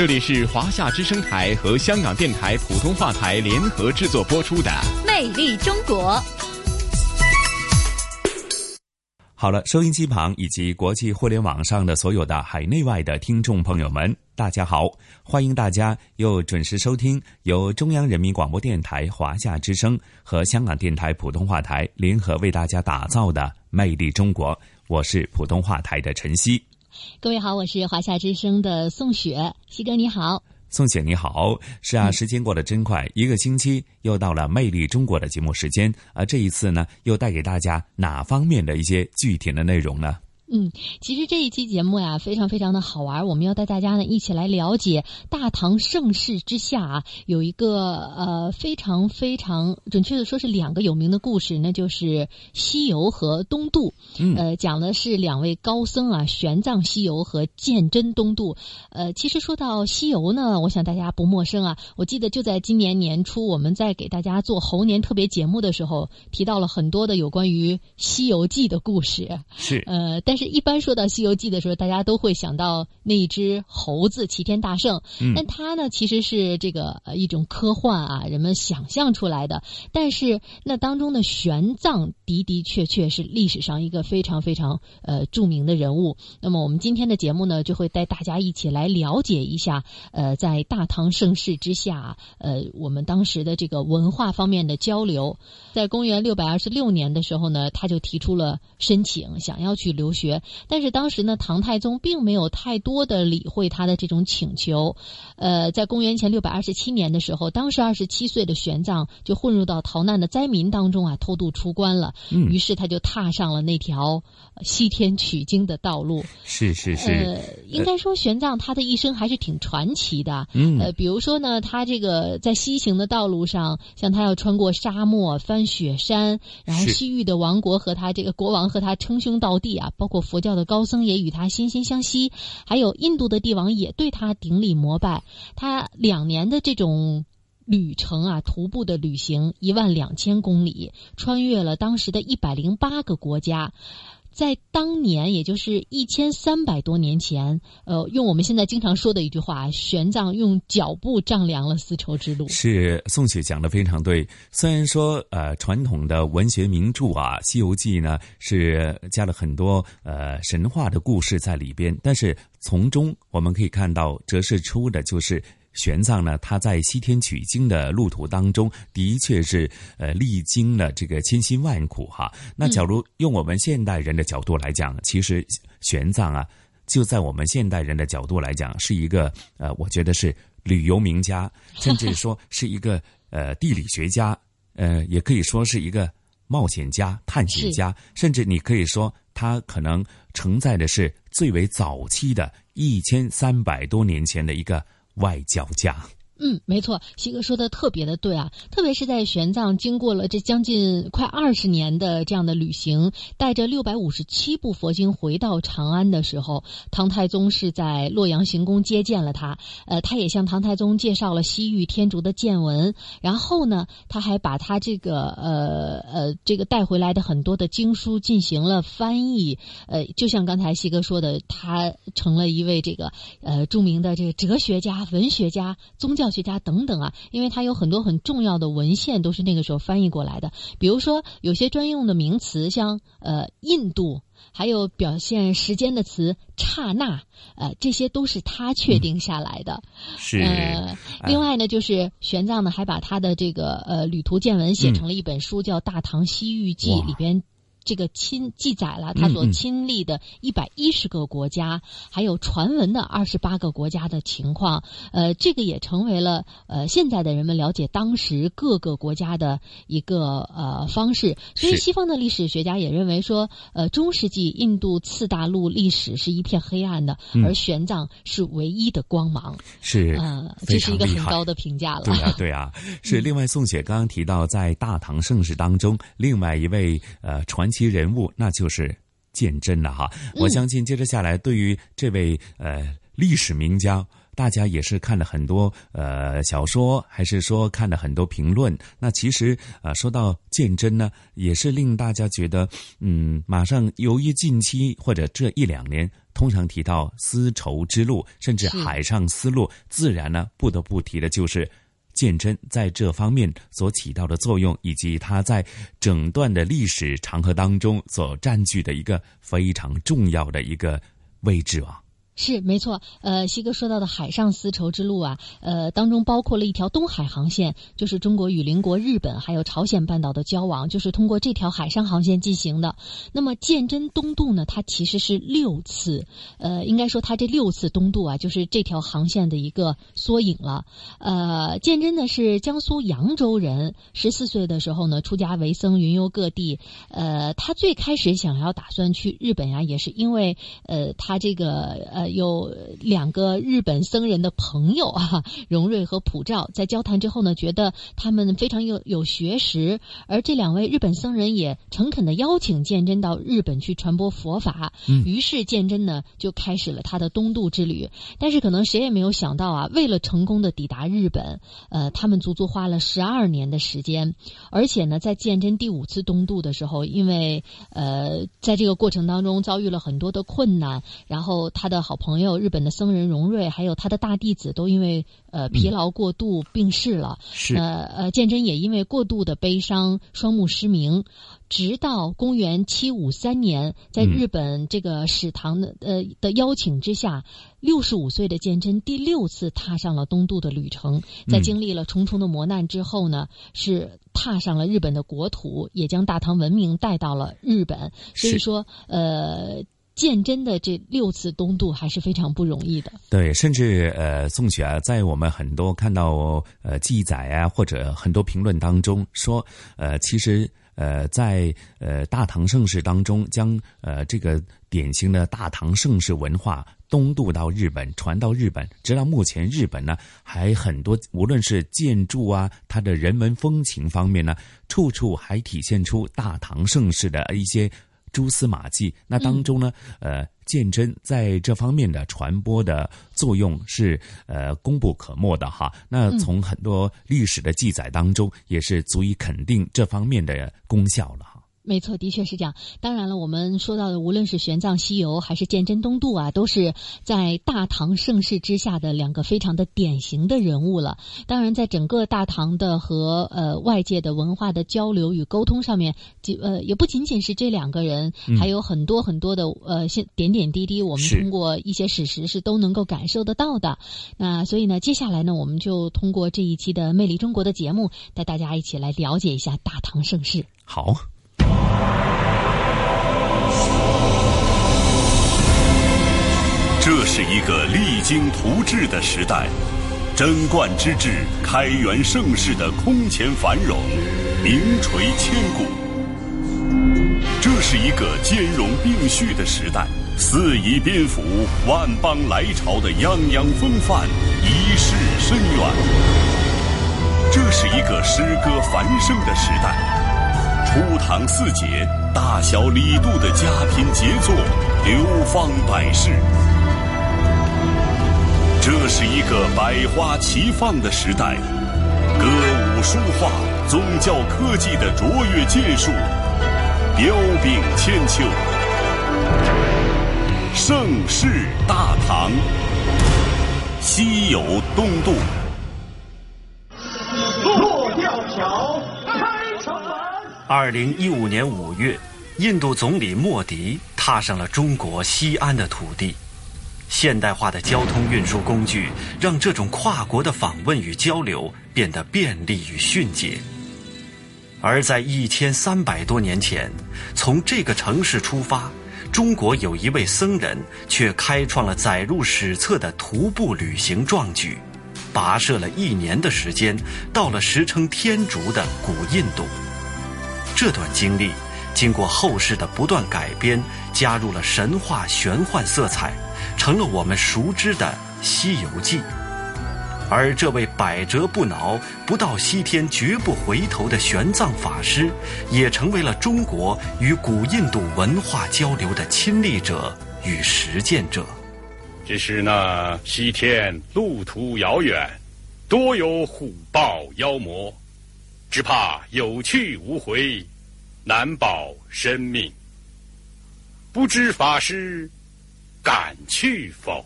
这里是华夏之声台和香港电台普通话台联合制作播出的《魅力中国》。好了，收音机旁以及国际互联网上的所有的海内外的听众朋友们，大家好！欢迎大家又准时收听由中央人民广播电台华夏之声和香港电台普通话台联合为大家打造的《魅力中国》，我是普通话台的陈曦。各位好，我是华夏之声的宋雪，西哥你好，宋雪你好。是啊，时间过得真快，一个星期又到了《魅力中国》的节目时间，而这一次呢，又带给大家哪方面的一些具体的内容呢？嗯，其实这一期节目呀，非常非常的好玩。我们要带大家呢一起来了解大唐盛世之下啊，有一个呃非常非常准确的说是两个有名的故事，那就是西游和东渡。嗯，呃，讲的是两位高僧啊，玄奘西游和鉴真东渡。呃，其实说到西游呢，我想大家不陌生啊。我记得就在今年年初，我们在给大家做猴年特别节目的时候，提到了很多的有关于《西游记》的故事。是，呃，但是。是一般说到《西游记》的时候，大家都会想到那一只猴子齐天大圣。嗯，但它呢，其实是这个呃一种科幻啊，人们想象出来的。但是那当中的玄奘的的确确是历史上一个非常非常呃著名的人物。那么我们今天的节目呢，就会带大家一起来了解一下呃，在大唐盛世之下，呃，我们当时的这个文化方面的交流。在公元六百二十六年的时候呢，他就提出了申请，想要去留学。但是当时呢，唐太宗并没有太多的理会他的这种请求。呃，在公元前六百二十七年的时候，当时二十七岁的玄奘就混入到逃难的灾民当中啊，偷渡出关了。嗯，于是他就踏上了那条西天取经的道路。是是是。呃，应该说玄奘他的一生还是挺传奇的。嗯。呃，比如说呢，他这个在西行的道路上，像他要穿过沙漠、翻雪山，然后西域的王国和他这个国王和他称兄道弟啊，包括。佛教的高僧也与他惺惺相惜，还有印度的帝王也对他顶礼膜拜。他两年的这种旅程啊，徒步的旅行一万两千公里，穿越了当时的一百零八个国家。在当年，也就是一千三百多年前，呃，用我们现在经常说的一句话，玄奘用脚步丈量了丝绸之路。是宋雪讲的非常对。虽然说，呃，传统的文学名著啊，《西游记》呢是加了很多呃神话的故事在里边，但是从中我们可以看到折射出的就是。玄奘呢，他在西天取经的路途当中，的确是呃历经了这个千辛万苦哈。那假如用我们现代人的角度来讲，其实玄奘啊，就在我们现代人的角度来讲，是一个呃，我觉得是旅游名家，甚至说是一个呃地理学家，呃，也可以说是一个冒险家、探险家，甚至你可以说他可能承载的是最为早期的一千三百多年前的一个。外交家。嗯，没错，西哥说的特别的对啊，特别是在玄奘经过了这将近快二十年的这样的旅行，带着六百五十七部佛经回到长安的时候，唐太宗是在洛阳行宫接见了他。呃，他也向唐太宗介绍了西域天竺的见闻，然后呢，他还把他这个呃呃这个带回来的很多的经书进行了翻译。呃，就像刚才西哥说的，他成了一位这个呃著名的这个哲学家、文学家、宗教。学家等等啊，因为他有很多很重要的文献都是那个时候翻译过来的。比如说，有些专用的名词，像呃印度，还有表现时间的词刹那，呃，这些都是他确定下来的。是。呃，另外呢，就是玄奘呢，还把他的这个呃旅途见闻写成了一本书，叫《大唐西域记》，里边。这个亲记载了他所亲历的一百一十个国家，还有传闻的二十八个国家的情况。呃，这个也成为了呃现在的人们了解当时各个国家的一个呃方式。所以西方的历史学家也认为说，呃，中世纪印度次大陆历史是一片黑暗的，而玄奘是唯一的光芒。是，呃，这是一个很高的评价了。对啊，对啊。是另外，宋雪刚刚提到，在大唐盛世当中，另外一位呃传奇人物，那就是鉴真了哈。我相信接着下来，对于这位呃历史名家。大家也是看了很多呃小说，还是说看了很多评论？那其实啊，说到鉴真呢，也是令大家觉得，嗯，马上由于近期或者这一两年，通常提到丝绸之路，甚至海上丝路，自然呢不得不提的就是鉴真在这方面所起到的作用，以及它在整段的历史长河当中所占据的一个非常重要的一个位置啊。是没错，呃，西哥说到的海上丝绸之路啊，呃，当中包括了一条东海航线，就是中国与邻国日本还有朝鲜半岛的交往，就是通过这条海上航线进行的。那么鉴真东渡呢，它其实是六次，呃，应该说它这六次东渡啊，就是这条航线的一个缩影了。呃，鉴真呢是江苏扬州人，十四岁的时候呢出家为僧，云游各地。呃，他最开始想要打算去日本呀，也是因为呃他这个呃。有两个日本僧人的朋友啊，荣瑞和普照，在交谈之后呢，觉得他们非常有有学识，而这两位日本僧人也诚恳的邀请鉴真到日本去传播佛法。于是鉴真呢就开始了他的东渡之旅。但是可能谁也没有想到啊，为了成功的抵达日本，呃，他们足足花了十二年的时间。而且呢，在鉴真第五次东渡的时候，因为呃，在这个过程当中遭遇了很多的困难，然后他的好。朋友，日本的僧人荣瑞，还有他的大弟子，都因为呃疲劳过度病逝了。是呃呃，鉴真也因为过度的悲伤，双目失明。直到公元七五三年，在日本这个史堂的呃的邀请之下，六十五岁的鉴真第六次踏上了东渡的旅程。在经历了重重的磨难之后呢，是踏上了日本的国土，也将大唐文明带到了日本。所以说，呃。鉴真的这六次东渡还是非常不容易的。对，甚至呃，宋雪啊，在我们很多看到呃记载啊，或者很多评论当中说，呃，其实呃，在呃大唐盛世当中，将呃这个典型的大唐盛世文化东渡到日本，传到日本，直到目前，日本呢还很多，无论是建筑啊，它的人文风情方面呢，处处还体现出大唐盛世的一些。蛛丝马迹，那当中呢，呃，鉴真在这方面的传播的作用是呃功不可没的哈。那从很多历史的记载当中，也是足以肯定这方面的功效了哈。没错，的确是这样。当然了，我们说到的，无论是玄奘西游还是鉴真东渡啊，都是在大唐盛世之下的两个非常的典型的人物了。当然，在整个大唐的和呃外界的文化的交流与沟通上面，就呃也不仅仅是这两个人，还有很多很多的呃现点点滴滴，我们通过一些史实是都能够感受得到的。那所以呢，接下来呢，我们就通过这一期的《魅力中国》的节目，带大家一起来了解一下大唐盛世。好。是一个励精图治的时代，贞观之治、开元盛世的空前繁荣，名垂千古。这是一个兼容并蓄的时代，四夷宾服、万邦来朝的泱泱风范，一世深远。这是一个诗歌繁盛的时代。初唐四杰，大小李杜的佳品杰作流芳百世。这是一个百花齐放的时代，歌舞书画、宗教科技的卓越建树彪炳千秋。盛世大唐，西游东渡。落吊桥，开城门二零一五年五月，印度总理莫迪踏上了中国西安的土地。现代化的交通运输工具让这种跨国的访问与交流变得便利与迅捷。而在一千三百多年前，从这个城市出发，中国有一位僧人却开创了载入史册的徒步旅行壮举，跋涉了一年的时间，到了时称天竺的古印度。这段经历经过后世的不断改编，加入了神话玄幻色彩，成了我们熟知的《西游记》。而这位百折不挠、不到西天绝不回头的玄奘法师，也成为了中国与古印度文化交流的亲历者与实践者。只是那西天路途遥远，多有虎豹妖魔，只怕有去无回，难保生命。不知法师敢去否？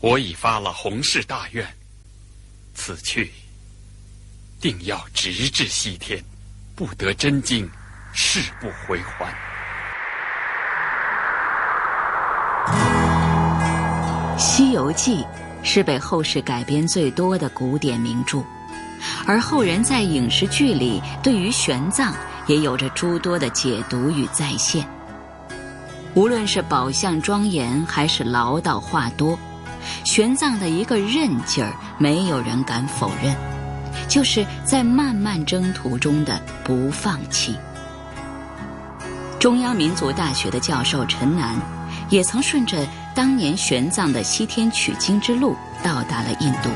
我已发了弘誓大愿。此去，定要直至西天，不得真经，誓不回还。《西游记》是被后世改编最多的古典名著，而后人在影视剧里对于玄奘也有着诸多的解读与再现。无论是宝相庄严，还是唠叨话多。玄奘的一个韧劲儿，没有人敢否认，就是在漫漫征途中的不放弃。中央民族大学的教授陈楠，也曾顺着当年玄奘的西天取经之路到达了印度。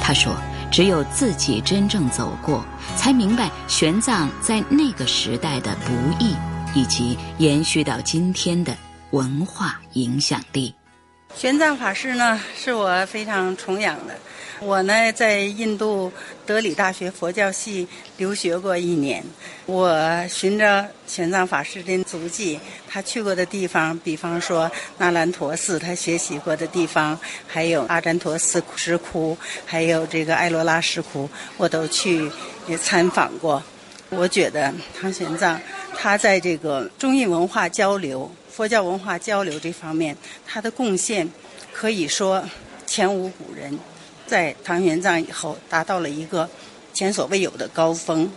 他说：“只有自己真正走过，才明白玄奘在那个时代的不易，以及延续到今天的文化影响力。”玄奘法师呢，是我非常崇仰的。我呢，在印度德里大学佛教系留学过一年。我循着玄奘法师的足迹，他去过的地方，比方说那兰陀寺，他学习过的地方，还有阿占陀寺石窟，还有这个艾罗拉石窟，我都去参访过。我觉得唐玄奘，他在这个中印文化交流。佛教文化交流这方面，他的贡献可以说前无古人，在唐玄奘以后达到了一个前所未有的高峰。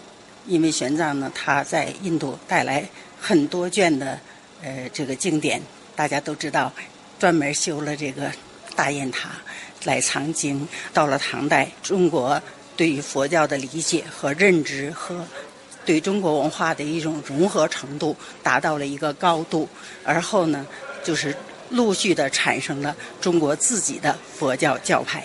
因为玄奘呢，他在印度带来很多卷的呃这个经典，大家都知道，专门修了这个大雁塔来藏经。到了唐代，中国对于佛教的理解和认知和。对中国文化的一种融合程度达到了一个高度，而后呢，就是陆续的产生了中国自己的佛教教派。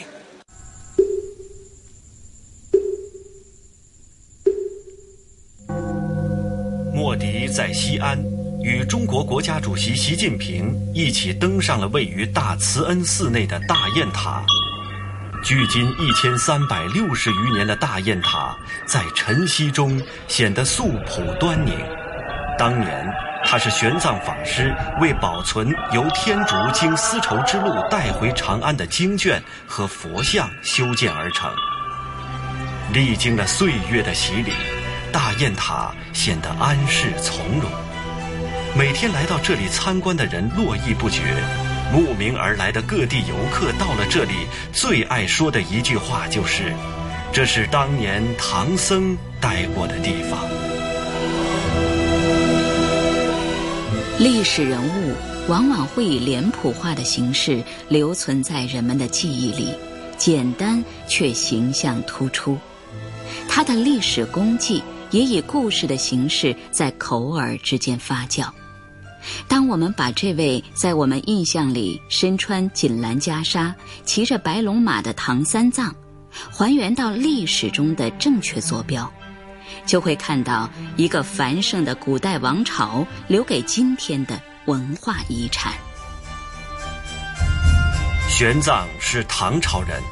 莫迪在西安与中国国家主席习近平一起登上了位于大慈恩寺内的大雁塔。距今一千三百六十余年的大雁塔，在晨曦中显得素朴端宁。当年，它是玄奘法师为保存由天竺经丝绸之路带回长安的经卷和佛像修建而成。历经了岁月的洗礼，大雁塔显得安适从容。每天来到这里参观的人络绎不绝。慕名而来的各地游客到了这里，最爱说的一句话就是：“这是当年唐僧待过的地方。”历史人物往往会以脸谱化的形式留存在人们的记忆里，简单却形象突出。他的历史功绩也以故事的形式在口耳之间发酵。当我们把这位在我们印象里身穿锦兰袈裟、骑着白龙马的唐三藏，还原到历史中的正确坐标，就会看到一个繁盛的古代王朝留给今天的文化遗产。玄奘是唐朝人，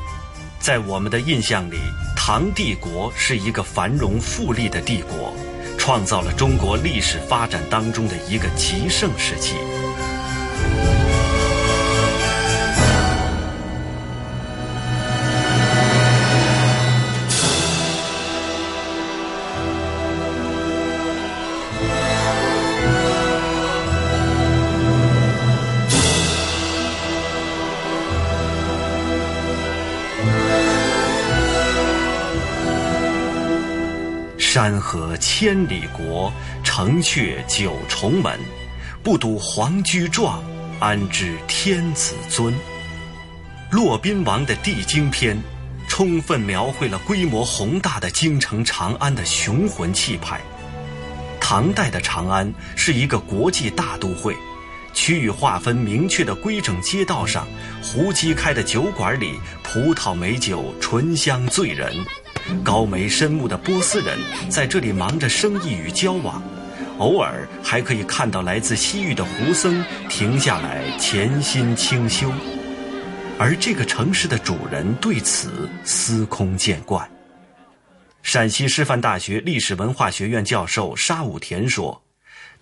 在我们的印象里，唐帝国是一个繁荣富丽的帝国。创造了中国历史发展当中的一个极盛时期。山河千里国，城阙九重门。不睹皇居壮，安知天子尊？骆宾王的《帝京篇》，充分描绘了规模宏大的京城长安的雄浑气派。唐代的长安是一个国际大都会，区域划分明确的规整街道上，胡姬开的酒馆里，葡萄美酒醇香醉人。高眉深目的波斯人在这里忙着生意与交往，偶尔还可以看到来自西域的胡僧停下来潜心清修，而这个城市的主人对此司空见惯。陕西师范大学历史文化学院教授沙武田说：“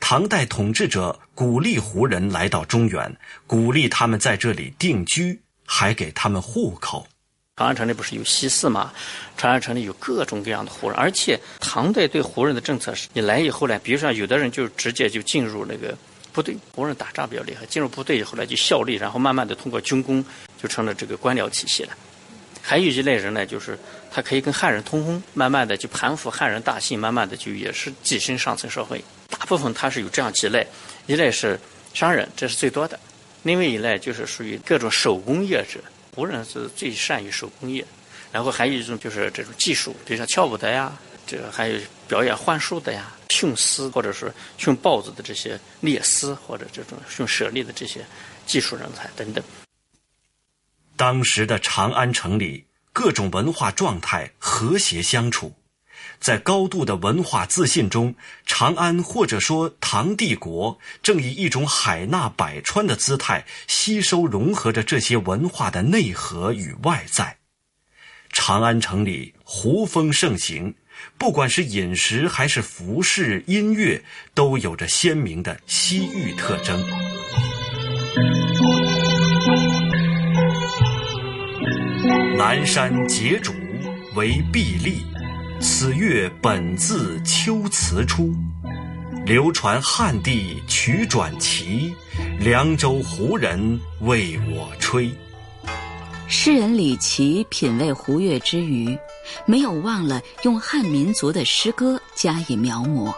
唐代统治者鼓励胡人来到中原，鼓励他们在这里定居，还给他们户口。”长安城里不是有西四吗？长安城里有各种各样的胡人，而且唐代对胡人的政策是：你来以后呢，比如说有的人就直接就进入那个部队，胡人打仗比较厉害，进入部队以后呢就效力，然后慢慢的通过军功就成了这个官僚体系了。还有一类人呢，就是他可以跟汉人通婚，慢慢的就盘附汉人大姓，慢慢的就也是跻身上层社会。大部分他是有这样几类：一类是商人，这是最多的；另外一类就是属于各种手工业者。胡人是最善于手工业，然后还有一种就是这种技术，比如说跳舞的呀，这个还有表演幻术的呀，驯狮或者是驯豹子的这些猎狮，或者这种驯舍利的这些技术人才等等。当时的长安城里，各种文化状态和谐相处。在高度的文化自信中，长安或者说唐帝国正以一种海纳百川的姿态吸收融合着这些文化的内核与外在。长安城里胡风盛行，不管是饮食还是服饰、音乐，都有着鲜明的西域特征。南山结主为壁立。此乐本自秋词出，流传汉地曲转奇，凉州胡人为我吹。诗人李琦品味胡乐之余，没有忘了用汉民族的诗歌加以描摹，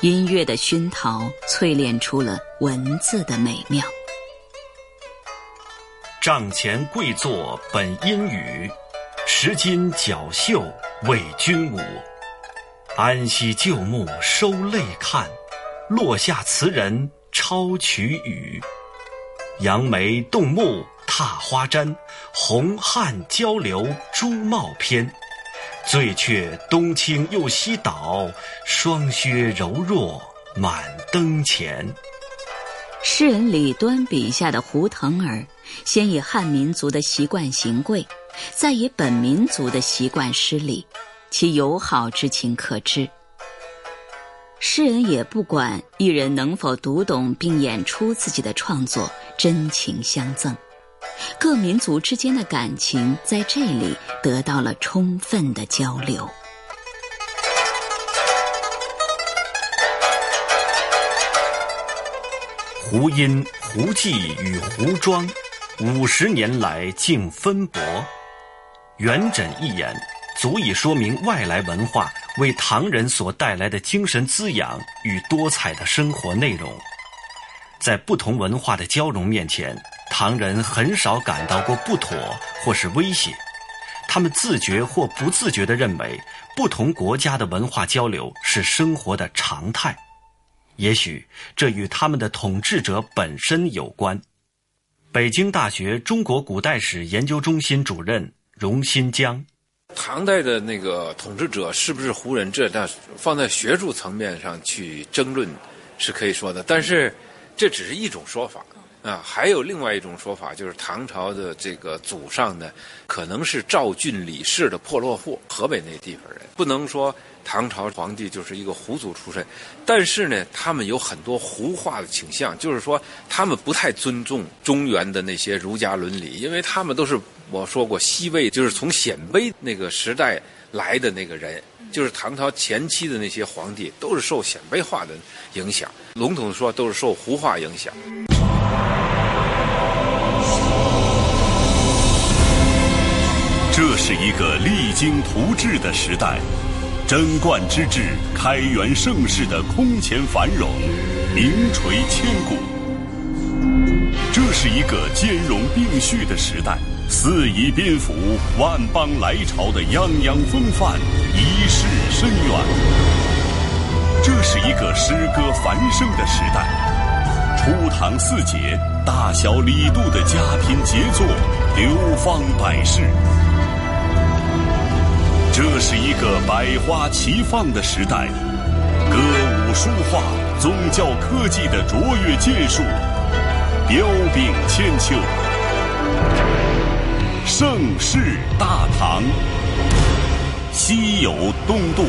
音乐的熏陶淬炼出了文字的美妙。帐前跪坐本阴雨，石金角绣。为君舞，安息旧木收泪看，落下词人抄曲语。扬眉动目踏花毡，红汉交流朱帽篇。醉却东倾又西倒，霜靴柔弱满灯前。诗人李端笔下的胡腾儿，先以汉民族的习惯行跪。再以本民族的习惯施礼，其友好之情可知。诗人也不管艺人能否读懂并演出自己的创作，真情相赠，各民族之间的感情在这里得到了充分的交流。胡音、胡记与胡庄，五十年来竟分薄。元稹一言，足以说明外来文化为唐人所带来的精神滋养与多彩的生活内容。在不同文化的交融面前，唐人很少感到过不妥或是威胁。他们自觉或不自觉地认为，不同国家的文化交流是生活的常态。也许这与他们的统治者本身有关。北京大学中国古代史研究中心主任。荣新疆，唐代的那个统治者是不是胡人？这那放在学术层面上去争论是可以说的，但是这只是一种说法啊。还有另外一种说法，就是唐朝的这个祖上呢，可能是赵郡李氏的破落户，河北那地方人，不能说。唐朝皇帝就是一个胡族出身，但是呢，他们有很多胡化的倾向，就是说他们不太尊重中原的那些儒家伦理，因为他们都是我说过西魏，就是从鲜卑那个时代来的那个人，就是唐朝前期的那些皇帝都是受鲜卑化的影响，笼统说都是受胡化影响。这是一个励精图治的时代。贞观之治、开元盛世的空前繁荣，名垂千古。这是一个兼容并蓄的时代，四夷宾服、万邦来朝的泱泱风范，一世深远。这是一个诗歌繁盛的时代，初唐四杰、大小李杜的佳品杰作流芳百世。这是一个百花齐放的时代，歌舞书画、宗教科技的卓越建树，彪炳千秋。盛世大唐，西有东渡。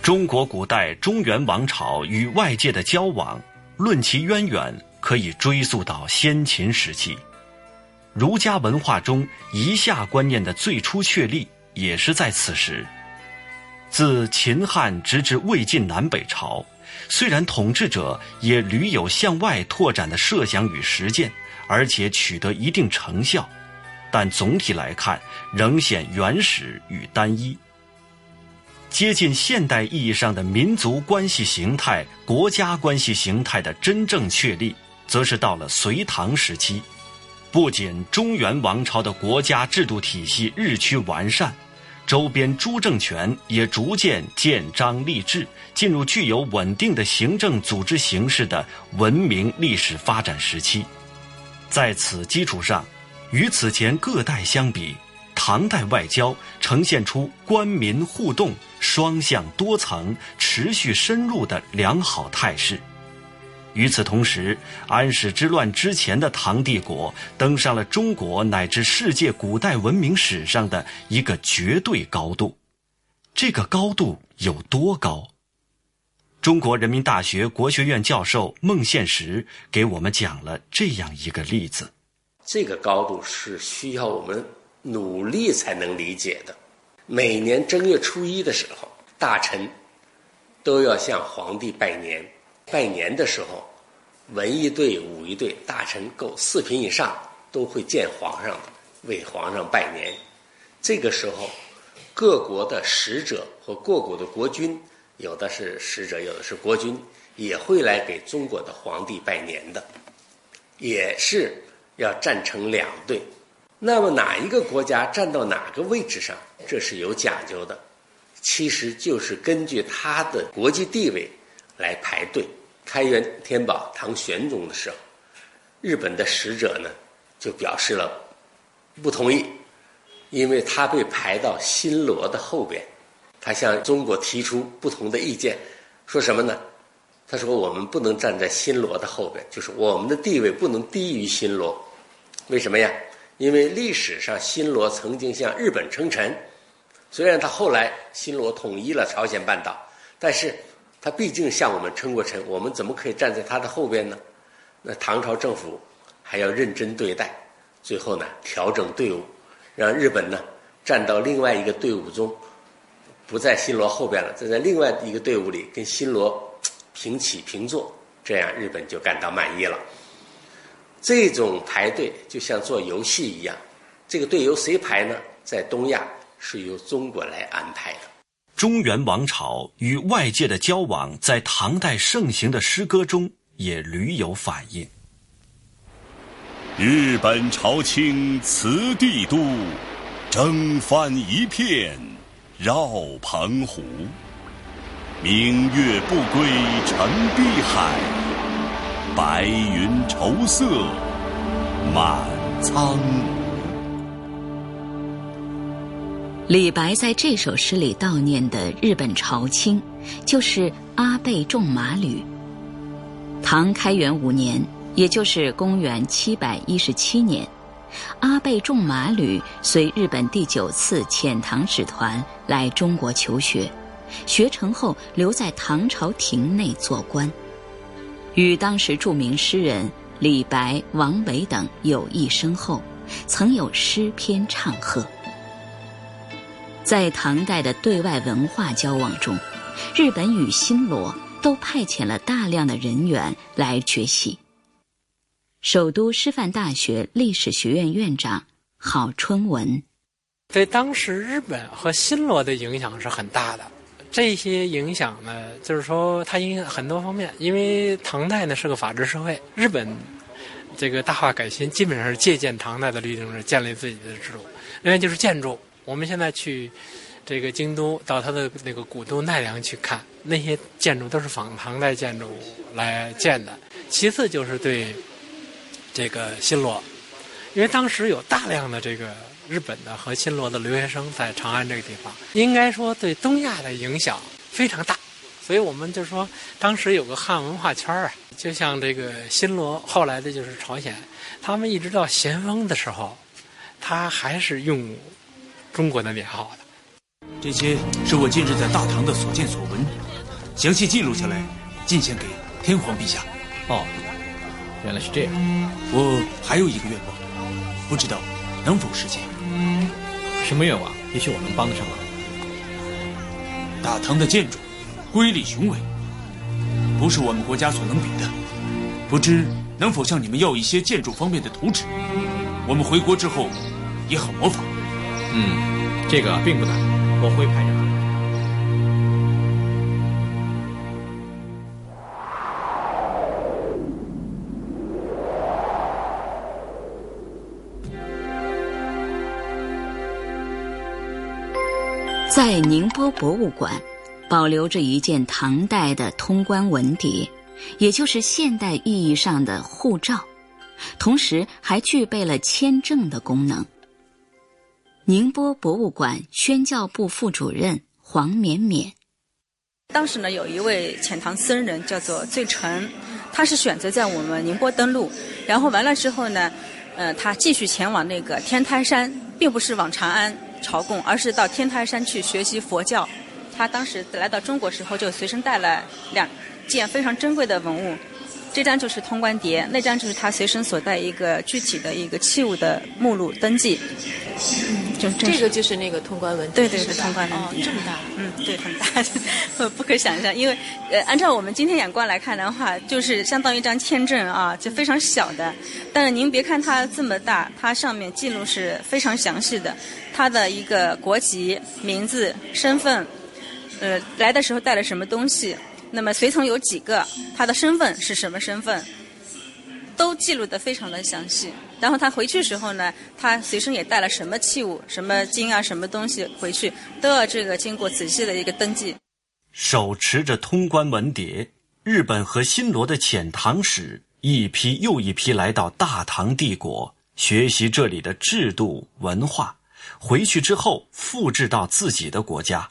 中国古代中原王朝与外界的交往，论其渊源，可以追溯到先秦时期。儒家文化中夷夏观念的最初确立，也是在此时。自秦汉直至魏晋南北朝，虽然统治者也屡有向外拓展的设想与实践，而且取得一定成效，但总体来看，仍显原始与单一。接近现代意义上的民族关系形态、国家关系形态的真正确立，则是到了隋唐时期。不仅中原王朝的国家制度体系日趋完善，周边诸政权也逐渐建章立制，进入具有稳定的行政组织形式的文明历史发展时期。在此基础上，与此前各代相比，唐代外交呈现出官民互动。双向多层、持续深入的良好态势。与此同时，安史之乱之前的唐帝国登上了中国乃至世界古代文明史上的一个绝对高度。这个高度有多高？中国人民大学国学院教授孟宪实给我们讲了这样一个例子：这个高度是需要我们努力才能理解的。每年正月初一的时候，大臣都要向皇帝拜年。拜年的时候，文艺队、武一队，大臣够四品以上都会见皇上，为皇上拜年。这个时候，各国的使者和各国的国君，有的是使者，有的是国君，也会来给中国的皇帝拜年的，也是要站成两队。那么哪一个国家站到哪个位置上，这是有讲究的，其实就是根据他的国际地位来排队。开元天宝唐玄宗的时候，日本的使者呢就表示了不同意，因为他被排到新罗的后边，他向中国提出不同的意见，说什么呢？他说我们不能站在新罗的后边，就是我们的地位不能低于新罗，为什么呀？因为历史上新罗曾经向日本称臣，虽然他后来新罗统一了朝鲜半岛，但是他毕竟向我们称过臣，我们怎么可以站在他的后边呢？那唐朝政府还要认真对待，最后呢调整队伍，让日本呢站到另外一个队伍中，不在新罗后边了，站在另外一个队伍里跟新罗平起平坐，这样日本就感到满意了。这种排队就像做游戏一样，这个队由谁排呢？在东亚是由中国来安排的。中原王朝与外界的交往，在唐代盛行的诗歌中也屡有反映。日本朝清辞帝都，征帆一片绕澎湖。明月不归沉碧海。白云愁色满苍梧。李白在这首诗里悼念的日本朝卿，就是阿倍仲麻吕。唐开元五年，也就是公元七百一十七年，阿倍仲麻吕随日本第九次遣唐使团来中国求学，学成后留在唐朝廷内做官。与当时著名诗人李白、王维等友谊深厚，曾有诗篇唱和。在唐代的对外文化交往中，日本与新罗都派遣了大量的人员来学习。首都师范大学历史学院院长郝春文，对当时日本和新罗的影响是很大的。这些影响呢，就是说它影响很多方面。因为唐代呢是个法治社会，日本这个大化改新基本上是借鉴唐代的律政制，建立自己的制度。另外就是建筑，我们现在去这个京都到它的那个古都奈良去看，那些建筑都是仿唐代建筑来建的。其次就是对这个新罗，因为当时有大量的这个。日本的和新罗的留学生在长安这个地方，应该说对东亚的影响非常大，所以我们就说当时有个汉文化圈啊，就像这个新罗，后来的就是朝鲜，他们一直到咸丰的时候，他还是用中国的年号的。这些是我近日在大唐的所见所闻，详细记录下来，进献给天皇陛下。哦，原来是这样。我还有一个愿望，不知道能否实现。什么愿望？也许我能帮得上忙。大唐的建筑瑰丽雄伟，不是我们国家所能比的。不知能否向你们要一些建筑方面的图纸？我们回国之后也好模仿。嗯，这个并不难，我会派人。在宁波博物馆，保留着一件唐代的通关文牒，也就是现代意义上的护照，同时还具备了签证的功能。宁波博物馆宣教部副主任黄绵绵，当时呢，有一位遣唐僧人叫做醉澄，他是选择在我们宁波登陆，然后完了之后呢，呃，他继续前往那个天台山，并不是往长安。朝贡，而是到天台山去学习佛教。他当时来到中国时候，就随身带了两件非常珍贵的文物。这张就是通关牒，那张就是他随身所带一个具体的一个器物的目录登记。嗯，就这个就是那个通关文牒，对对对，通关文牒这么大，嗯，对，很大，不可想象。因为呃，按照我们今天眼光来看的话，就是相当于一张签证啊，就非常小的。但是您别看它这么大，它上面记录是非常详细的，它的一个国籍、名字、身份，呃，来的时候带了什么东西。那么随从有几个？他的身份是什么身份？都记录的非常的详细。然后他回去时候呢，他随身也带了什么器物、什么金啊、什么东西回去，都要这个经过仔细的一个登记。手持着通关文牒，日本和新罗的遣唐使一批又一批来到大唐帝国，学习这里的制度文化，回去之后复制到自己的国家。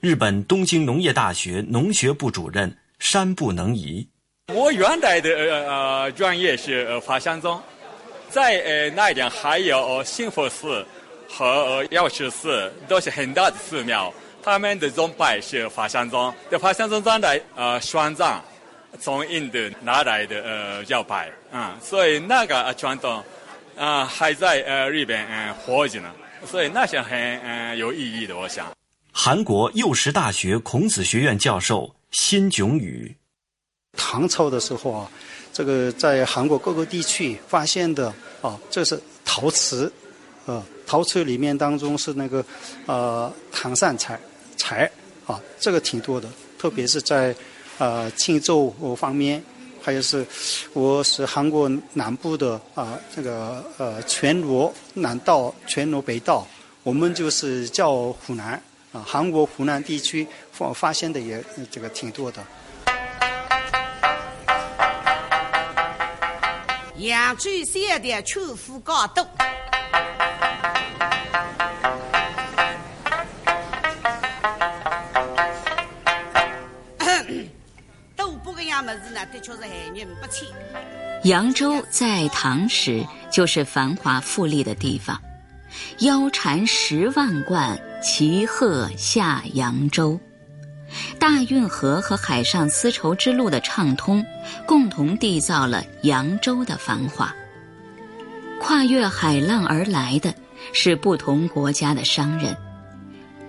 日本东京农业大学农学部主任山部能移。我原来的呃专业是呃法相宗，在呃那一点还有兴福寺和药师寺，都是很大的寺庙。他们的宗派是法相宗，这法相宗在呃宣藏，从印度拿来的呃教派，嗯，所以那个传统啊还在呃日本嗯活着呢，所以那是很嗯有意义的，我想。韩国幼师大学孔子学院教授辛炯宇：唐朝的时候啊，这个在韩国各个地区发现的啊，这是陶瓷，呃，陶瓷里面当中是那个呃唐善彩彩啊，这个挺多的，特别是在呃庆州方面，还有是我是韩国南部的啊，这个呃全罗南道、全罗北道，我们就是叫湖南。啊，韩国湖南地区发发现的也这个挺多的。扬州县的秋富高度，都不个样么子呢？的确是害人不浅。扬州在唐时就是繁华富丽的地方。腰缠十万贯，骑鹤下扬州。大运河和海上丝绸之路的畅通，共同缔造了扬州的繁华。跨越海浪而来的是不同国家的商人，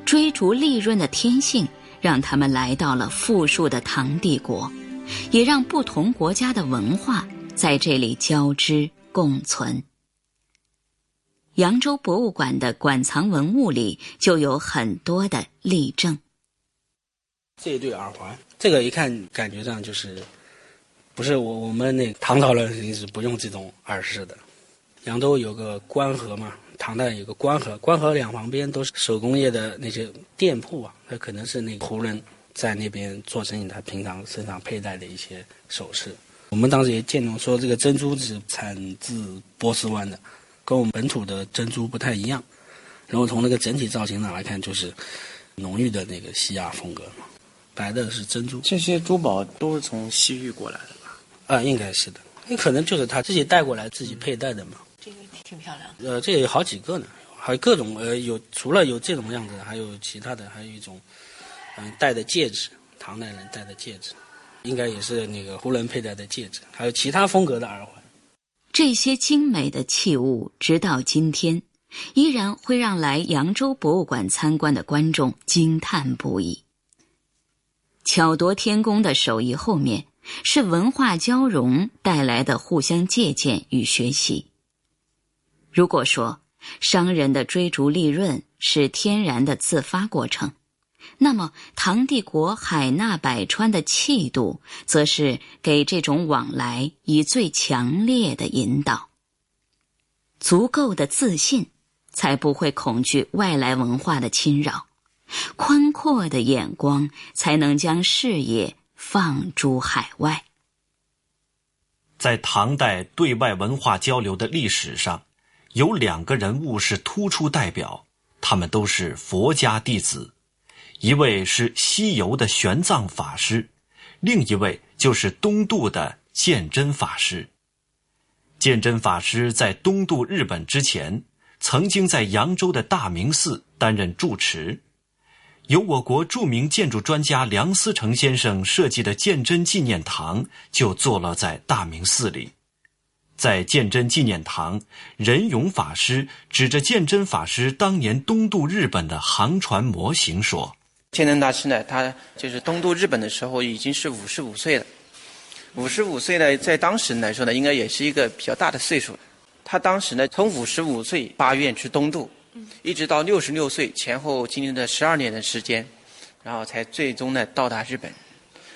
追逐利润的天性让他们来到了富庶的唐帝国，也让不同国家的文化在这里交织共存。扬州博物馆的馆藏文物里就有很多的例证。这一对耳环，这个一看感觉上就是，不是我我们那唐朝人是不用这种耳饰的。扬州有个官河嘛，唐代有个官河，官河两旁边都是手工业的那些店铺啊，那可能是那个胡人在那边做生意，他平常身上佩戴的一些首饰。我们当时也见到说，这个珍珠是产自波斯湾的。跟我们本土的珍珠不太一样，然后从那个整体造型上来看，就是浓郁的那个西亚风格嘛。白的是珍珠，这些珠宝都是从西域过来的吧？啊，应该是的，那可能就是他自己带过来、自己佩戴的嘛。这个挺漂亮。呃，这有好几个呢，还有各种呃，有除了有这种样子，还有其他的，还有一种嗯戴的戒指，唐代人戴的戒指，应该也是那个胡人佩戴的戒指，还有其他风格的耳环。这些精美的器物，直到今天，依然会让来扬州博物馆参观的观众惊叹不已。巧夺天工的手艺后面，是文化交融带来的互相借鉴与学习。如果说商人的追逐利润是天然的自发过程，那么，唐帝国海纳百川的气度，则是给这种往来以最强烈的引导。足够的自信，才不会恐惧外来文化的侵扰；宽阔的眼光，才能将视野放诸海外。在唐代对外文化交流的历史上，有两个人物是突出代表，他们都是佛家弟子。一位是西游的玄奘法师，另一位就是东渡的鉴真法师。鉴真法师在东渡日本之前，曾经在扬州的大明寺担任住持。由我国著名建筑专家梁思成先生设计的鉴真纪念堂就坐落在大明寺里。在鉴真纪念堂，仁勇法师指着鉴真法师当年东渡日本的航船模型说。鉴真大师呢，他就是东渡日本的时候已经是五十五岁了。五十五岁呢，在当时来说呢，应该也是一个比较大的岁数。他当时呢，从五十五岁八月去东渡，一直到六十六岁前后经历了十二年的时间，然后才最终呢到达日本。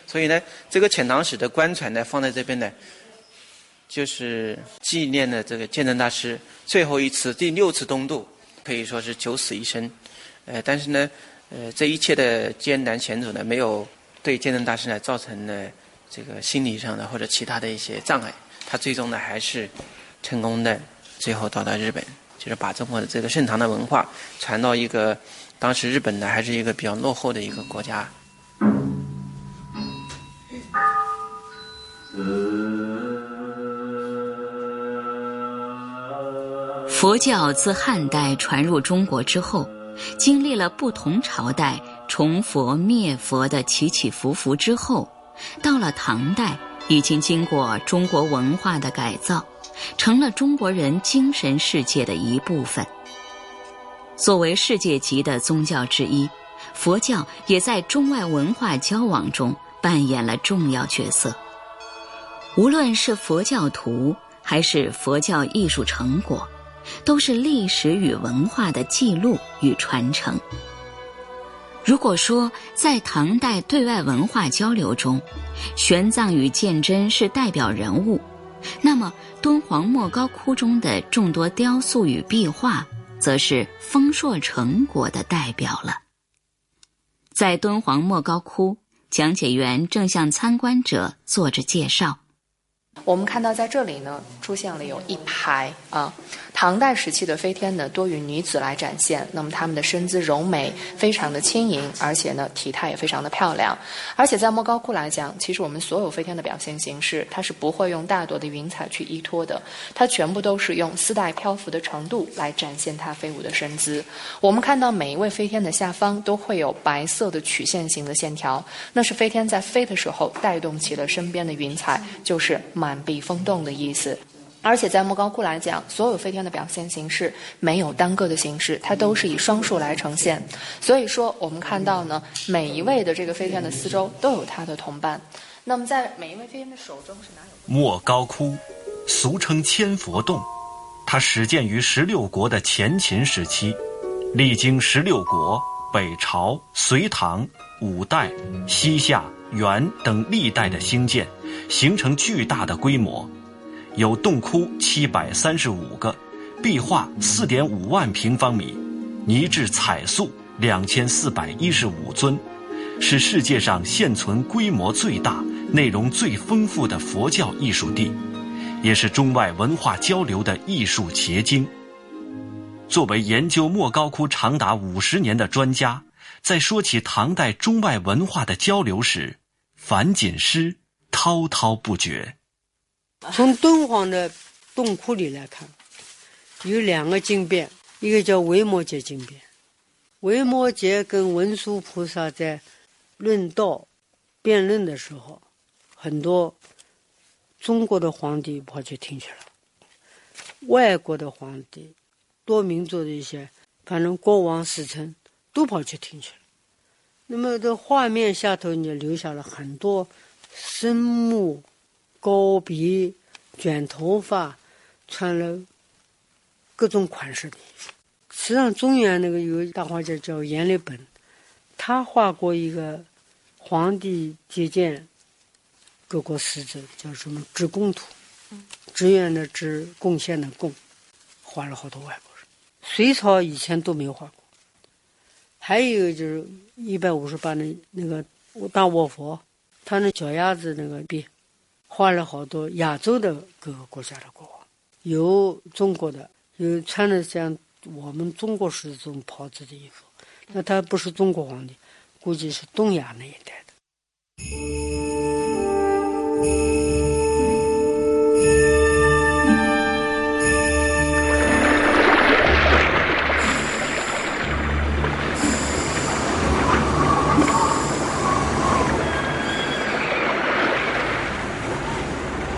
所以呢，这个遣唐使的官船呢放在这边呢，就是纪念了这个鉴真大师最后一次第六次东渡，可以说是九死一生。呃，但是呢。呃，这一切的艰难险阻呢，没有对鉴真大师呢造成了这个心理上的或者其他的一些障碍。他最终呢还是成功的，最后到达日本，就是把中国的这个盛唐的文化传到一个当时日本呢还是一个比较落后的一个国家。佛教自汉代传入中国之后。经历了不同朝代崇佛灭佛的起起伏伏之后，到了唐代，已经经过中国文化的改造，成了中国人精神世界的一部分。作为世界级的宗教之一，佛教也在中外文化交往中扮演了重要角色。无论是佛教徒，还是佛教艺术成果。都是历史与文化的记录与传承。如果说在唐代对外文化交流中，玄奘与鉴真是代表人物，那么敦煌莫高窟中的众多雕塑与壁画，则是丰硕成果的代表了。在敦煌莫高窟，讲解员正向参观者做着介绍。我们看到在这里呢，出现了有一排啊，唐代时期的飞天呢，多与女子来展现。那么她们的身姿柔美，非常的轻盈，而且呢，体态也非常的漂亮。而且在莫高窟来讲，其实我们所有飞天的表现形式，它是不会用大朵的云彩去依托的，它全部都是用丝带漂浮的程度来展现它飞舞的身姿。我们看到每一位飞天的下方都会有白色的曲线型的线条，那是飞天在飞的时候带动起了身边的云彩，就是满。壁风动的意思。而且在莫高窟来讲，所有飞天的表现形式没有单个的形式，它都是以双数来呈现。所以说，我们看到呢，每一位的这个飞天的四周都有他的同伴。那么，在每一位飞天的手中是哪有？莫高窟，俗称千佛洞，它始建于十六国的前秦时期，历经十六国、北朝、隋唐、五代、西夏、元等历代的兴建，形成巨大的规模。有洞窟七百三十五个，壁画四点五万平方米，泥质彩塑两千四百一十五尊，是世界上现存规模最大、内容最丰富的佛教艺术地，也是中外文化交流的艺术结晶。作为研究莫高窟长达五十年的专家，在说起唐代中外文化的交流时，樊锦诗滔滔不绝。从敦煌的洞窟里来看，有两个经变，一个叫维摩诘经变。维摩诘跟文殊菩萨在论道、辩论的时候，很多中国的皇帝跑去听去了，外国的皇帝、多民族的一些，反正国王、使臣都跑去听去了。那么这画面下头，你留下了很多生木。高鼻、卷头发，穿了各种款式的。实际上，中原那个有一大画家叫阎立本，他画过一个皇帝接见各国使者，叫什么“支贡图”，支援的支，贡献的贡，画了好多外国人。隋朝以前都没画过。还有就是一百五十八的那个大卧佛，他那脚丫子那个边。画了好多亚洲的各个国家的国王，有中国的，有穿的像我们中国式的这种袍子的衣服，那他不是中国皇帝，估计是东亚那一带的。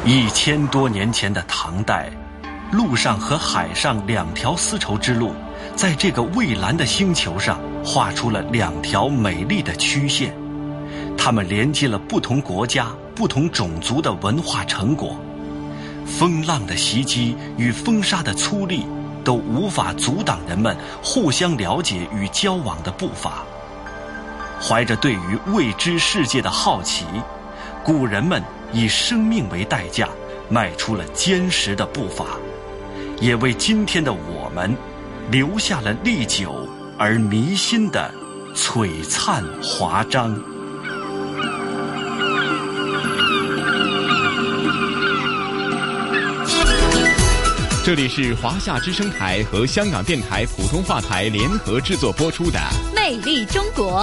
一千多年前的唐代，陆上和海上两条丝绸之路，在这个蔚蓝的星球上画出了两条美丽的曲线，它们连接了不同国家、不同种族的文化成果。风浪的袭击与风沙的粗砺，都无法阻挡人们互相了解与交往的步伐。怀着对于未知世界的好奇，古人们。以生命为代价，迈出了坚实的步伐，也为今天的我们留下了历久而弥新的璀璨华章。这里是华夏之声台和香港电台普通话台联合制作播出的《魅力中国》。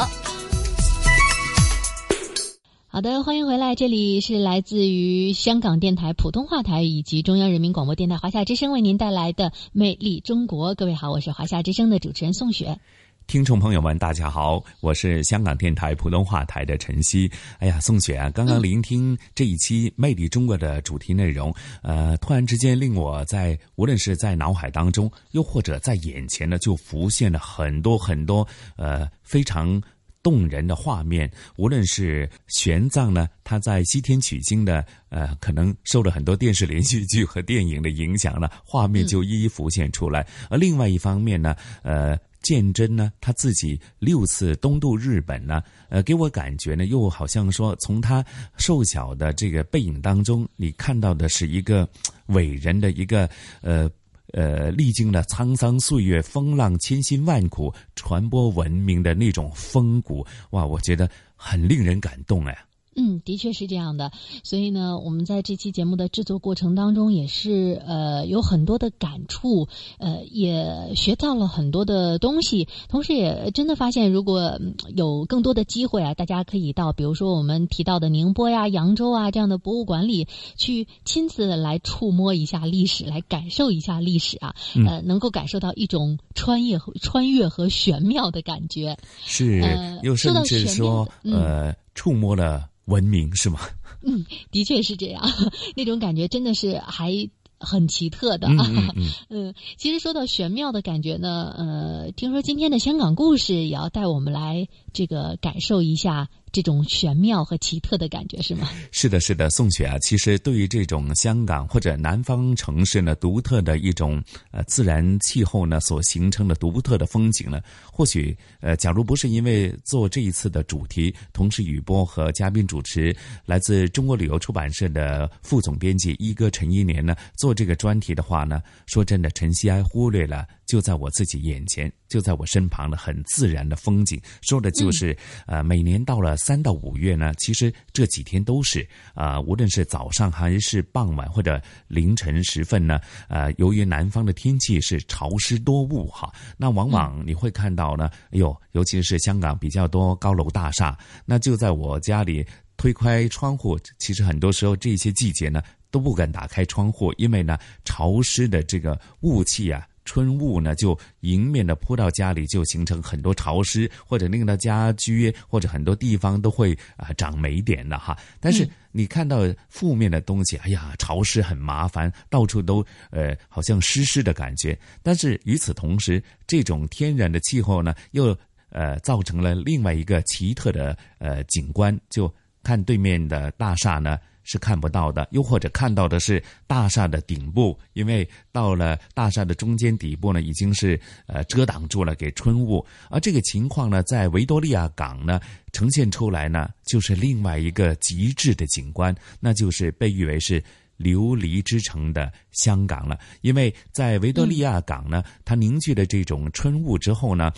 好的，欢迎回来，这里是来自于香港电台普通话台以及中央人民广播电台华夏之声为您带来的《魅力中国》。各位好，我是华夏之声的主持人宋雪。听众朋友们，大家好，我是香港电台普通话台的陈曦。哎呀，宋雪啊，刚刚聆听这一期《魅力中国》的主题内容，呃，突然之间令我在无论是在脑海当中，又或者在眼前呢，就浮现了很多很多呃非常。动人的画面，无论是玄奘呢，他在西天取经的，呃，可能受了很多电视连续剧和电影的影响呢，画面就一一浮现出来。而另外一方面呢，呃，鉴真呢，他自己六次东渡日本呢，呃，给我感觉呢，又好像说，从他瘦小的这个背影当中，你看到的是一个伟人的一个呃。呃，历经了沧桑岁月、风浪千辛万苦，传播文明的那种风骨，哇，我觉得很令人感动哎。嗯，的确是这样的。所以呢，我们在这期节目的制作过程当中，也是呃有很多的感触，呃，也学到了很多的东西。同时，也真的发现，如果有更多的机会啊，大家可以到，比如说我们提到的宁波呀、扬州啊这样的博物馆里去，亲自来触摸一下历史，来感受一下历史啊，呃，能够感受到一种穿越和穿越和玄妙的感觉。是，又甚至说，呃，触摸了。文明是吗？嗯，的确是这样，那种感觉真的是还很奇特的。嗯嗯嗯 嗯，其实说到玄妙的感觉呢，呃，听说今天的香港故事也要带我们来这个感受一下这种玄妙和奇特的感觉，是吗？是的，是的，宋雪啊，其实对于这种香港或者南方城市呢独特的一种呃自然气候呢所形成的独特的风景呢，或许呃，假如不是因为做这一次的主题，同时雨波和嘉宾主持来自中国旅游出版社的副总编辑一哥陈一年呢做这个专题的话呢，说真的，陈希哀忽略了就在我自己眼前，就在我身旁的很自然的风景，说的就是、呃，每年到了三到五月呢，其实这几天都是啊、无论是早上还是傍晚或者凌晨时分呢，呃，由于南方的天气是潮湿多雾哈，那往往你会看到呢，哎呦，尤其是香港比较多高楼大厦，那就在我家里推开窗户，其实很多时候这些季节呢都不敢打开窗户，因为呢潮湿的这个雾气啊。春雾呢，就迎面的扑到家里，就形成很多潮湿，或者令到家居或者很多地方都会啊、长霉点的哈。但是你看到负面的东西，哎呀，潮湿很麻烦，到处都呃好像湿湿的感觉。但是与此同时，这种天然的气候呢，又呃造成了另外一个奇特的呃景观，就看对面的大厦呢。是看不到的，又或者看到的是大厦的顶部，因为到了大厦的中间底部呢，已经是呃遮挡住了给春雾。而这个情况呢，在维多利亚港呢呈现出来呢，就是另外一个极致的景观，那就是被誉为是。琉璃之城的香港了，因为在维多利亚港呢，它凝聚的这种春雾之后呢，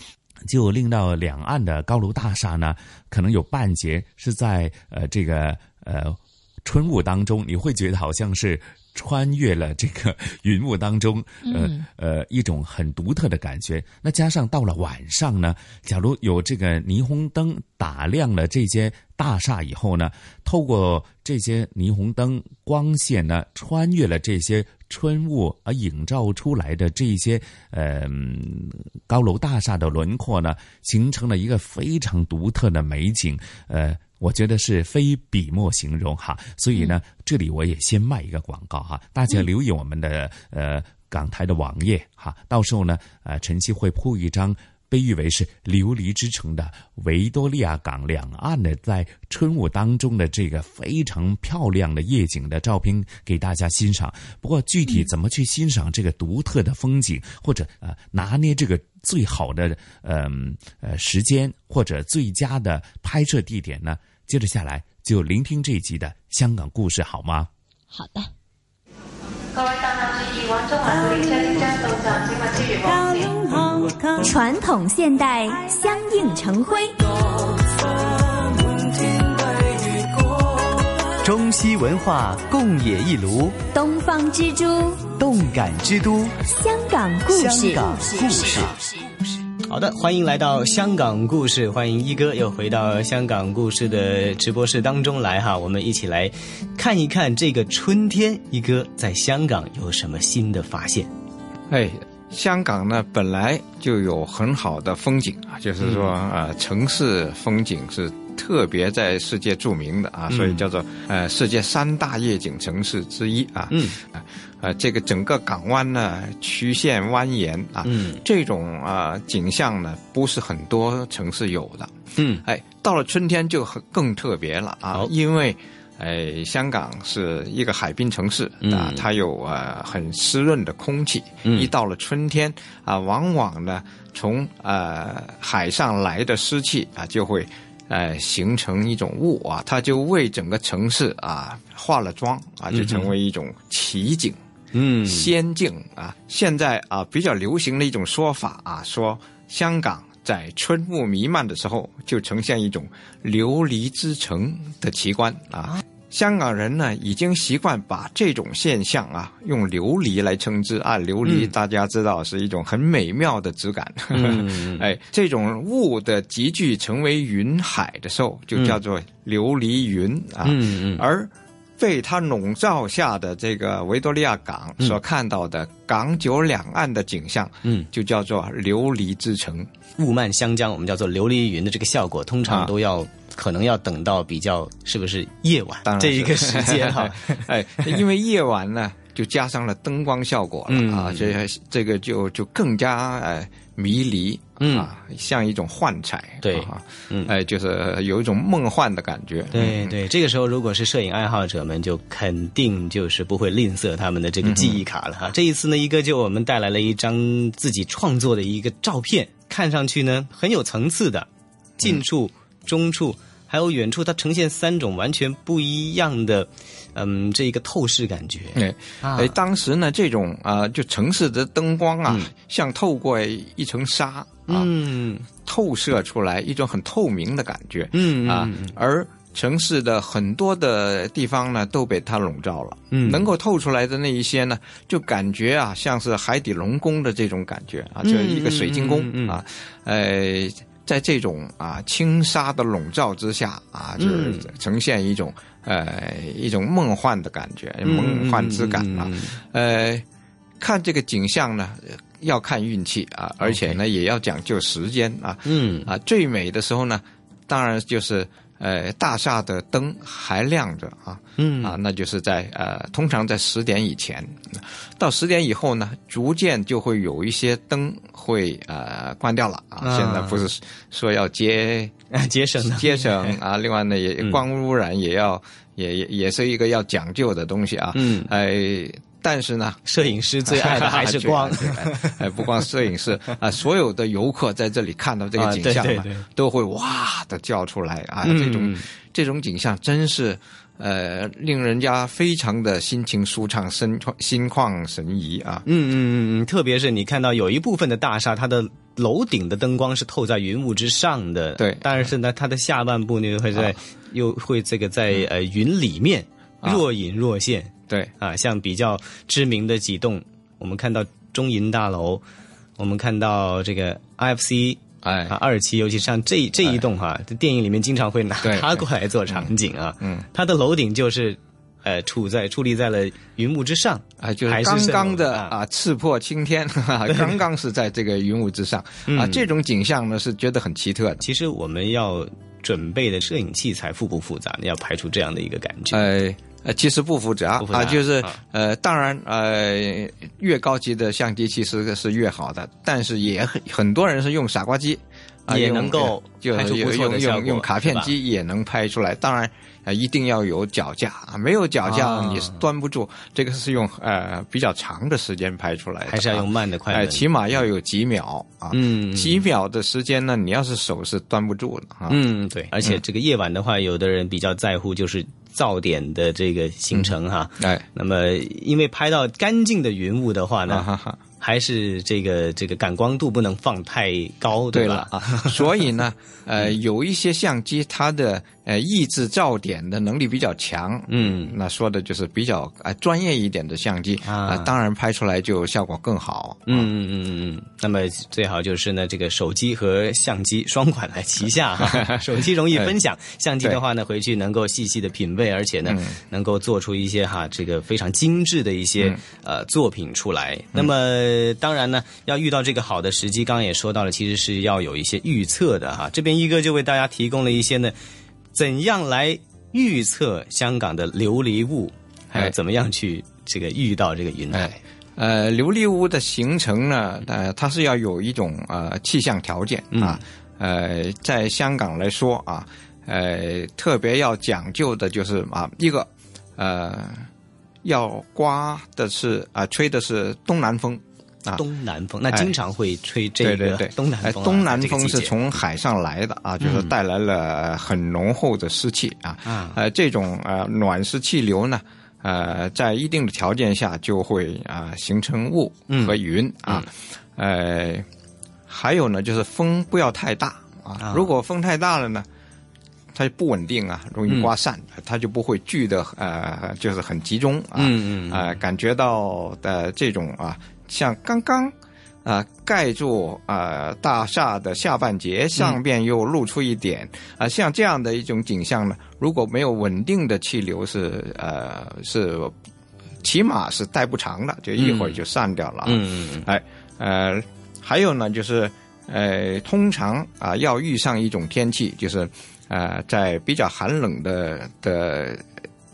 就令到两岸的高楼大厦呢，可能有半截是在呃这个呃春雾当中，你会觉得好像是穿越了这个云雾当中，呃、嗯呃一种很独特的感觉。那加上到了晚上呢，假如有这个霓虹灯打亮了这些大厦以后呢，透过这些霓虹灯光线呢，穿越了这些春雾而映照出来的这些呃嗯高楼大厦的轮廓呢，形成了一个非常独特的美景。呃，我觉得是非笔墨形容哈。所以呢，这里我也先卖一个广告哈，大家留意我们的呃港台的网页哈，到时候呢，呃，晨曦会铺一张。被誉为是琉璃之城的维多利亚港两岸的，在春雾当中的这个非常漂亮的夜景的照片给大家欣赏。不过具体怎么去欣赏这个独特的风景，或者呃拿捏这个最好的呃呃时间或者最佳的拍摄地点呢？接着下来就聆听这一集的香港故事，好吗？好的。各位乘客注意，往中環列车即将到站，请勿超越黃線。傳統現代相映成辉，中西文化共冶一炉，东方之珠，动感之都，香港故事。香港故事。好的，欢迎来到香港故事，欢迎一哥又回到香港故事的直播室当中来哈，我们一起来看一看这个春天，一哥在香港有什么新的发现？哎，香港呢本来就有很好的风景啊，就是说呃城市风景是特别在世界著名的啊，嗯所以叫做呃世界三大夜景城市之一啊。嗯，呃，这个整个港湾呢曲线蜿蜒啊，嗯这种啊、呃景象呢不是很多城市有的。嗯，哎，到了春天就很更特别了啊，因为。哎，香港是一个海滨城市啊，嗯它有呃很湿润的空气。嗯一到了春天啊，往往呢从呃海上来的湿气啊，就会呃形成一种雾啊，它就为整个城市啊化了妆啊，就成为一种奇景。嗯，仙境啊，现在啊比较流行的一种说法啊，说香港在春雾弥漫的时候，就呈现一种琉璃之城的奇观啊。香港人呢，已经习惯把这种现象啊，用琉璃来称之啊。琉璃嗯大家知道是一种很美妙的质感，嗯 哎，这种雾的集聚成为云海的时候，就叫做琉璃云啊。嗯嗯而被它笼罩下的这个维多利亚港嗯所看到的港九两岸的景象，嗯，就叫做琉璃之城。雾漫湘江，我们叫做琉璃云的这个效果，通常都要、可能要等到比较是不是夜晚当然这一个时间哈。哎，因为夜晚呢，就加上了灯光效果了、嗯。啊，这这个就就更加呃迷离。嗯。啊，像一种幻彩，对。啊，嗯。哎，就是有一种梦幻的感觉。嗯。对。对，这个时候如果是摄影爱好者们，就肯定就是不会吝啬他们的这个记忆卡了哈。这一次呢，一哥就我们带来了一张自己创作的一个照片，看上去呢很有层次的，近处、中处还有远处，它呈现三种完全不一样的，嗯，这一个透视感觉。哎，啊哎，当时呢，这种啊、就城市的灯光啊，像透过一层纱啊，嗯，透射出来一种很透明的感觉。嗯啊而城市的很多的地方呢，都被它笼罩了。嗯能够透出来的那一些呢，就感觉啊，像是海底龙宫的这种感觉啊，嗯就是一个水晶宫、嗯嗯嗯啊，呃。在这种啊轻纱的笼罩之下啊，就是嗯呈现一种、呃一种梦幻的感觉，嗯梦幻之感啊。呃，看这个景象呢，呃要看运气啊，而且呢也要讲究时间啊。嗯啊，最美的时候呢，当然就是呃大厦的灯还亮着啊。嗯啊，那就是在呃通常在十点以前，到十点以后呢，逐渐就会有一些灯会呃关掉了啊。啊现在不是说要节节省的节省 啊，另外呢也光污染也要、也也也是一个要讲究的东西啊。嗯，哎。但是呢，摄影师最爱的 还是光 哎哎，不光摄影师 啊，所有的游客在这里看到这个景象对对对都会哇的叫出来啊！嗯这种这种景象真是呃，令人家非常的心情舒畅、心心旷神怡啊！嗯嗯嗯嗯，特别是你看到有一部分的大厦，它的楼顶的灯光是透在云雾之上的，对但是呢，它的下半部呢会在、啊又会这个在呃云里面啊若隐若现，对啊，像比较知名的几栋，我们看到中银大楼，我们看到这个 IFC。哎啊，二期，尤其像这这一栋哈，这电影里面经常会拿它过来做场景啊。嗯，它的楼顶就是，呃，处在矗立在了云雾之上，啊，就是还刚刚的啊，刺破青天，刚刚是在这个云雾之上啊，嗯这种景象呢是觉得很奇特的。其实我们要准备的摄影器材复不复杂？要拍出这样的一个感觉。呃呃，其实不复杂啊，就是啊呃，当然呃，越高级的相机其实是越好的，但是也很很多人是用傻瓜机。啊，也能够就拍出不错的用用用卡片机也能拍出来。当然，呃，一定要有脚架啊，没有脚架啊你是端不住。这个是用呃比较长的时间拍出来的啊，还是要用慢的快起码要有几秒啊。嗯几秒的时间呢，你要是手是端不住的啊。嗯，对，而且这个夜晚的话，有的人比较在乎就是噪点的这个形成哈。哎，那么因为拍到干净的云雾的话呢，啊哈哈还是这个这个感光度不能放太高，吧对了？啊，所以呢，呃，有一些相机它的呃抑制噪点的能力比较强，嗯，那说的就是比较啊、呃专业一点的相机啊、当然拍出来就效果更好。嗯嗯嗯嗯嗯，那么最好就是呢，这个手机和相机双管来齐下哈。手机容易分享，相机的话呢，回去能够细细的品味，而且呢，嗯能够做出一些哈这个非常精致的一些、嗯呃作品出来。那么当然呢，要遇到这个好的时机，刚刚也说到了，其实是要有一些预测的哈。这边一哥就为大家提供了一些呢，怎样来预测香港的琉璃雾，还有哎怎么样去这个遇到这个云海。呃，琉璃屋的形成呢，呃，它是要有一种呃气象条件啊，呃，在香港来说啊，呃，特别要讲究的就是啊，一个呃，要刮的是啊、吹的是东南风。啊，东南风，那经常会吹这个东南风、啊哎东南风是从海上来的啊，就是嗯带来了很浓厚的湿气啊。啊。呃，这种呃暖湿气流呢，呃，在一定的条件下就会啊、形成雾和云啊。呃，还有呢，就是风不要太大啊。啊，如果风太大了呢。它不稳定啊，容易刮散，它就不会聚的呃，就是很集中啊，嗯嗯嗯。啊、感觉到的这种啊，像刚刚啊、盖住啊、大厦的下半截，上边又露出一点啊、像这样的一种景象呢，如果没有稳定的气流是呃是起码是待不长的，就一会儿就散掉了啊。嗯嗯嗯哎呃，还有呢就是呃，通常啊、要遇上一种天气，就是呃在比较寒冷的的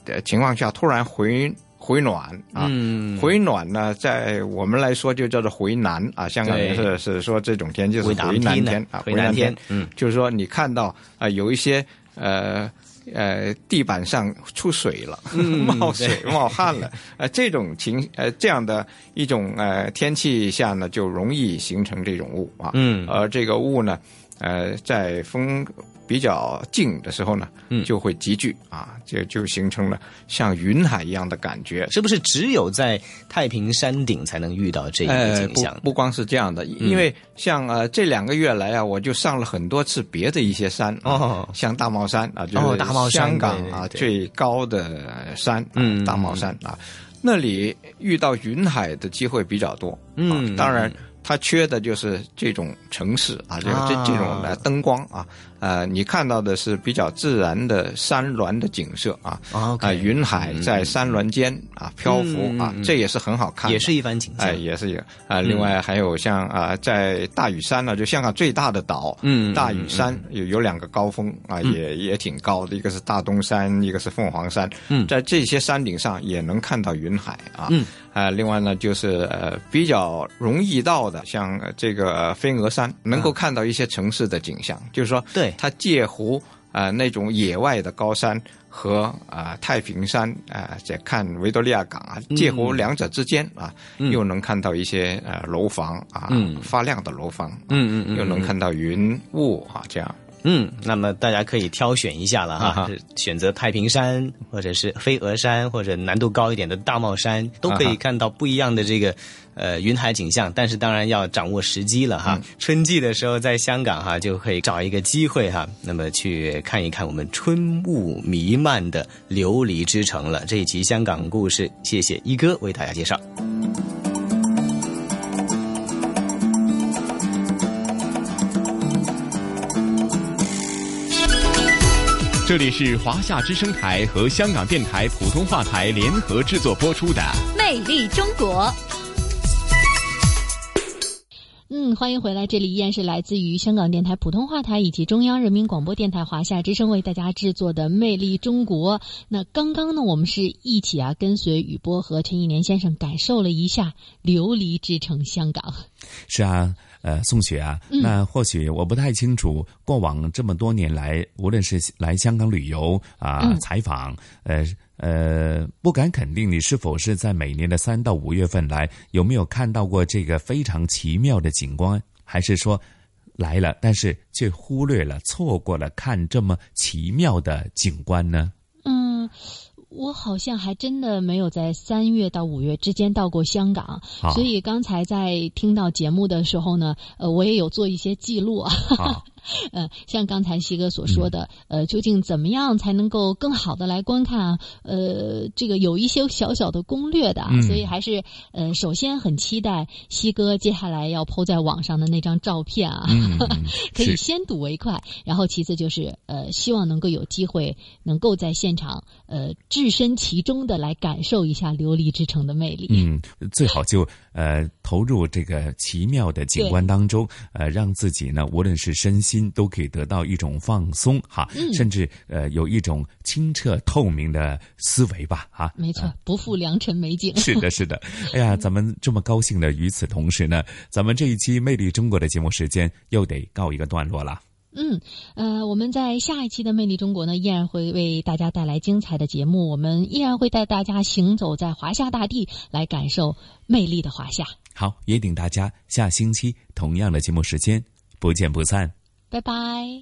的情况下，突然回回暖啊，嗯。回暖呢，在我们来说就叫做回南啊，香港人是是说这种天就是回南天天啊，回南南天天，嗯，就是说你看到啊、有一些呃。呃，地板上出水了，嗯 冒水冒汗了，呃，这种情呃这样的一种呃天气下呢，就容易形成这种雾啊。嗯。而这个雾呢，呃，在风比较近的时候呢，嗯就会集聚啊，就就形成了像云海一样的感觉。是不是只有在太平山顶才能遇到这一个呃，景象？不不光是这样的，嗯因为像呃这两个月来啊，我就上了很多次别的一些山啊哦像大帽山啊，就哦是大帽山香港啊最高的山，嗯啊大帽山啊，那里遇到云海的机会比较多，嗯啊，当然。它缺的就是这种城市啊，这啊这这种的灯光啊，呃，你看到的是比较自然的山峦的景色啊，啊云海在山峦间啊漂浮啊这也是很好看的，也是一番景色。哎，也是一个啊。嗯。另外还有像啊，在大屿山呢，就香港最大的岛，嗯。大屿山有有两个高峰啊，嗯。也也挺高的，一个是大东山，一个是凤凰山。嗯。在这些山顶上也能看到云海啊。嗯啊，另外呢，就是呃比较容易到的，像呃这个飞鹅山，能够看到一些城市的景象，就是说，对。它介乎啊、呃那种野外的高山和啊、呃太平山啊，在、看维多利亚港啊，介乎嗯。两者之间啊，嗯。又能看到一些呃楼房啊，嗯。发亮的楼房，嗯嗯嗯又能看到云雾啊，这样。嗯，那么大家可以挑选一下了哈，选择太平山，或者是飞鹅山，或者难度高一点的大帽山，都可以看到不一样的这个呃云海景象。但是当然要掌握时机了嗯哈。春季的时候在香港哈就可以找一个机会哈，那么去看一看我们春雾弥漫的琉璃之城了。这一期香港故事，谢谢一哥为大家介绍。这里是华夏之声台和香港电台普通话台联合制作播出的《魅力中国。嗯，欢迎回来，这里依然是来自于香港电台普通话台以及中央人民广播电台华夏之声为大家制作的《魅力中国》。那刚刚呢，我们是一起啊，跟随雨波和陈一年先生感受了一下琉璃之城香港。是啊，呃，宋雪啊，嗯。那或许我不太清楚，过往这么多年来，无论是来香港旅游啊、嗯。采访，呃呃，不敢肯定你是否是在每年的三到五月份来，有没有看到过这个非常奇妙的景观，还是说来了，但是却忽略了、错过了看这么奇妙的景观呢？嗯，我好像还真的没有在三月到五月之间到过香港，所以刚才在听到节目的时候呢，呃，我也有做一些记录啊。好呃，像刚才西哥所说的，呃，究竟怎么样才能够更好的来观看啊？呃，这个有一些小小的攻略的啊，嗯所以还是呃，首先很期待西哥接下来要抛在网上的那张照片啊，可以先睹为快。然后其次就是呃，希望能够有机会能够在现场呃置身其中的来感受一下琉璃之城的魅力。嗯，最好就呃投入这个奇妙的景观当中，呃，让自己呢，无论是身心都可以得到一种放松哈，嗯甚至呃有一种清澈透明的思维吧哈。没错，不负良辰美景。是的，是的。哎呀，咱们这么高兴的，与此同时呢，咱们这一期《魅力中国》的节目时间又得告一个段落了。嗯，呃，我们在下一期的《魅力中国》呢，依然会为大家带来精彩的节目。我们依然会带大家行走在华夏大地，来感受魅力的华夏。好，约定大家下星期同样的节目时间不见不散。拜拜。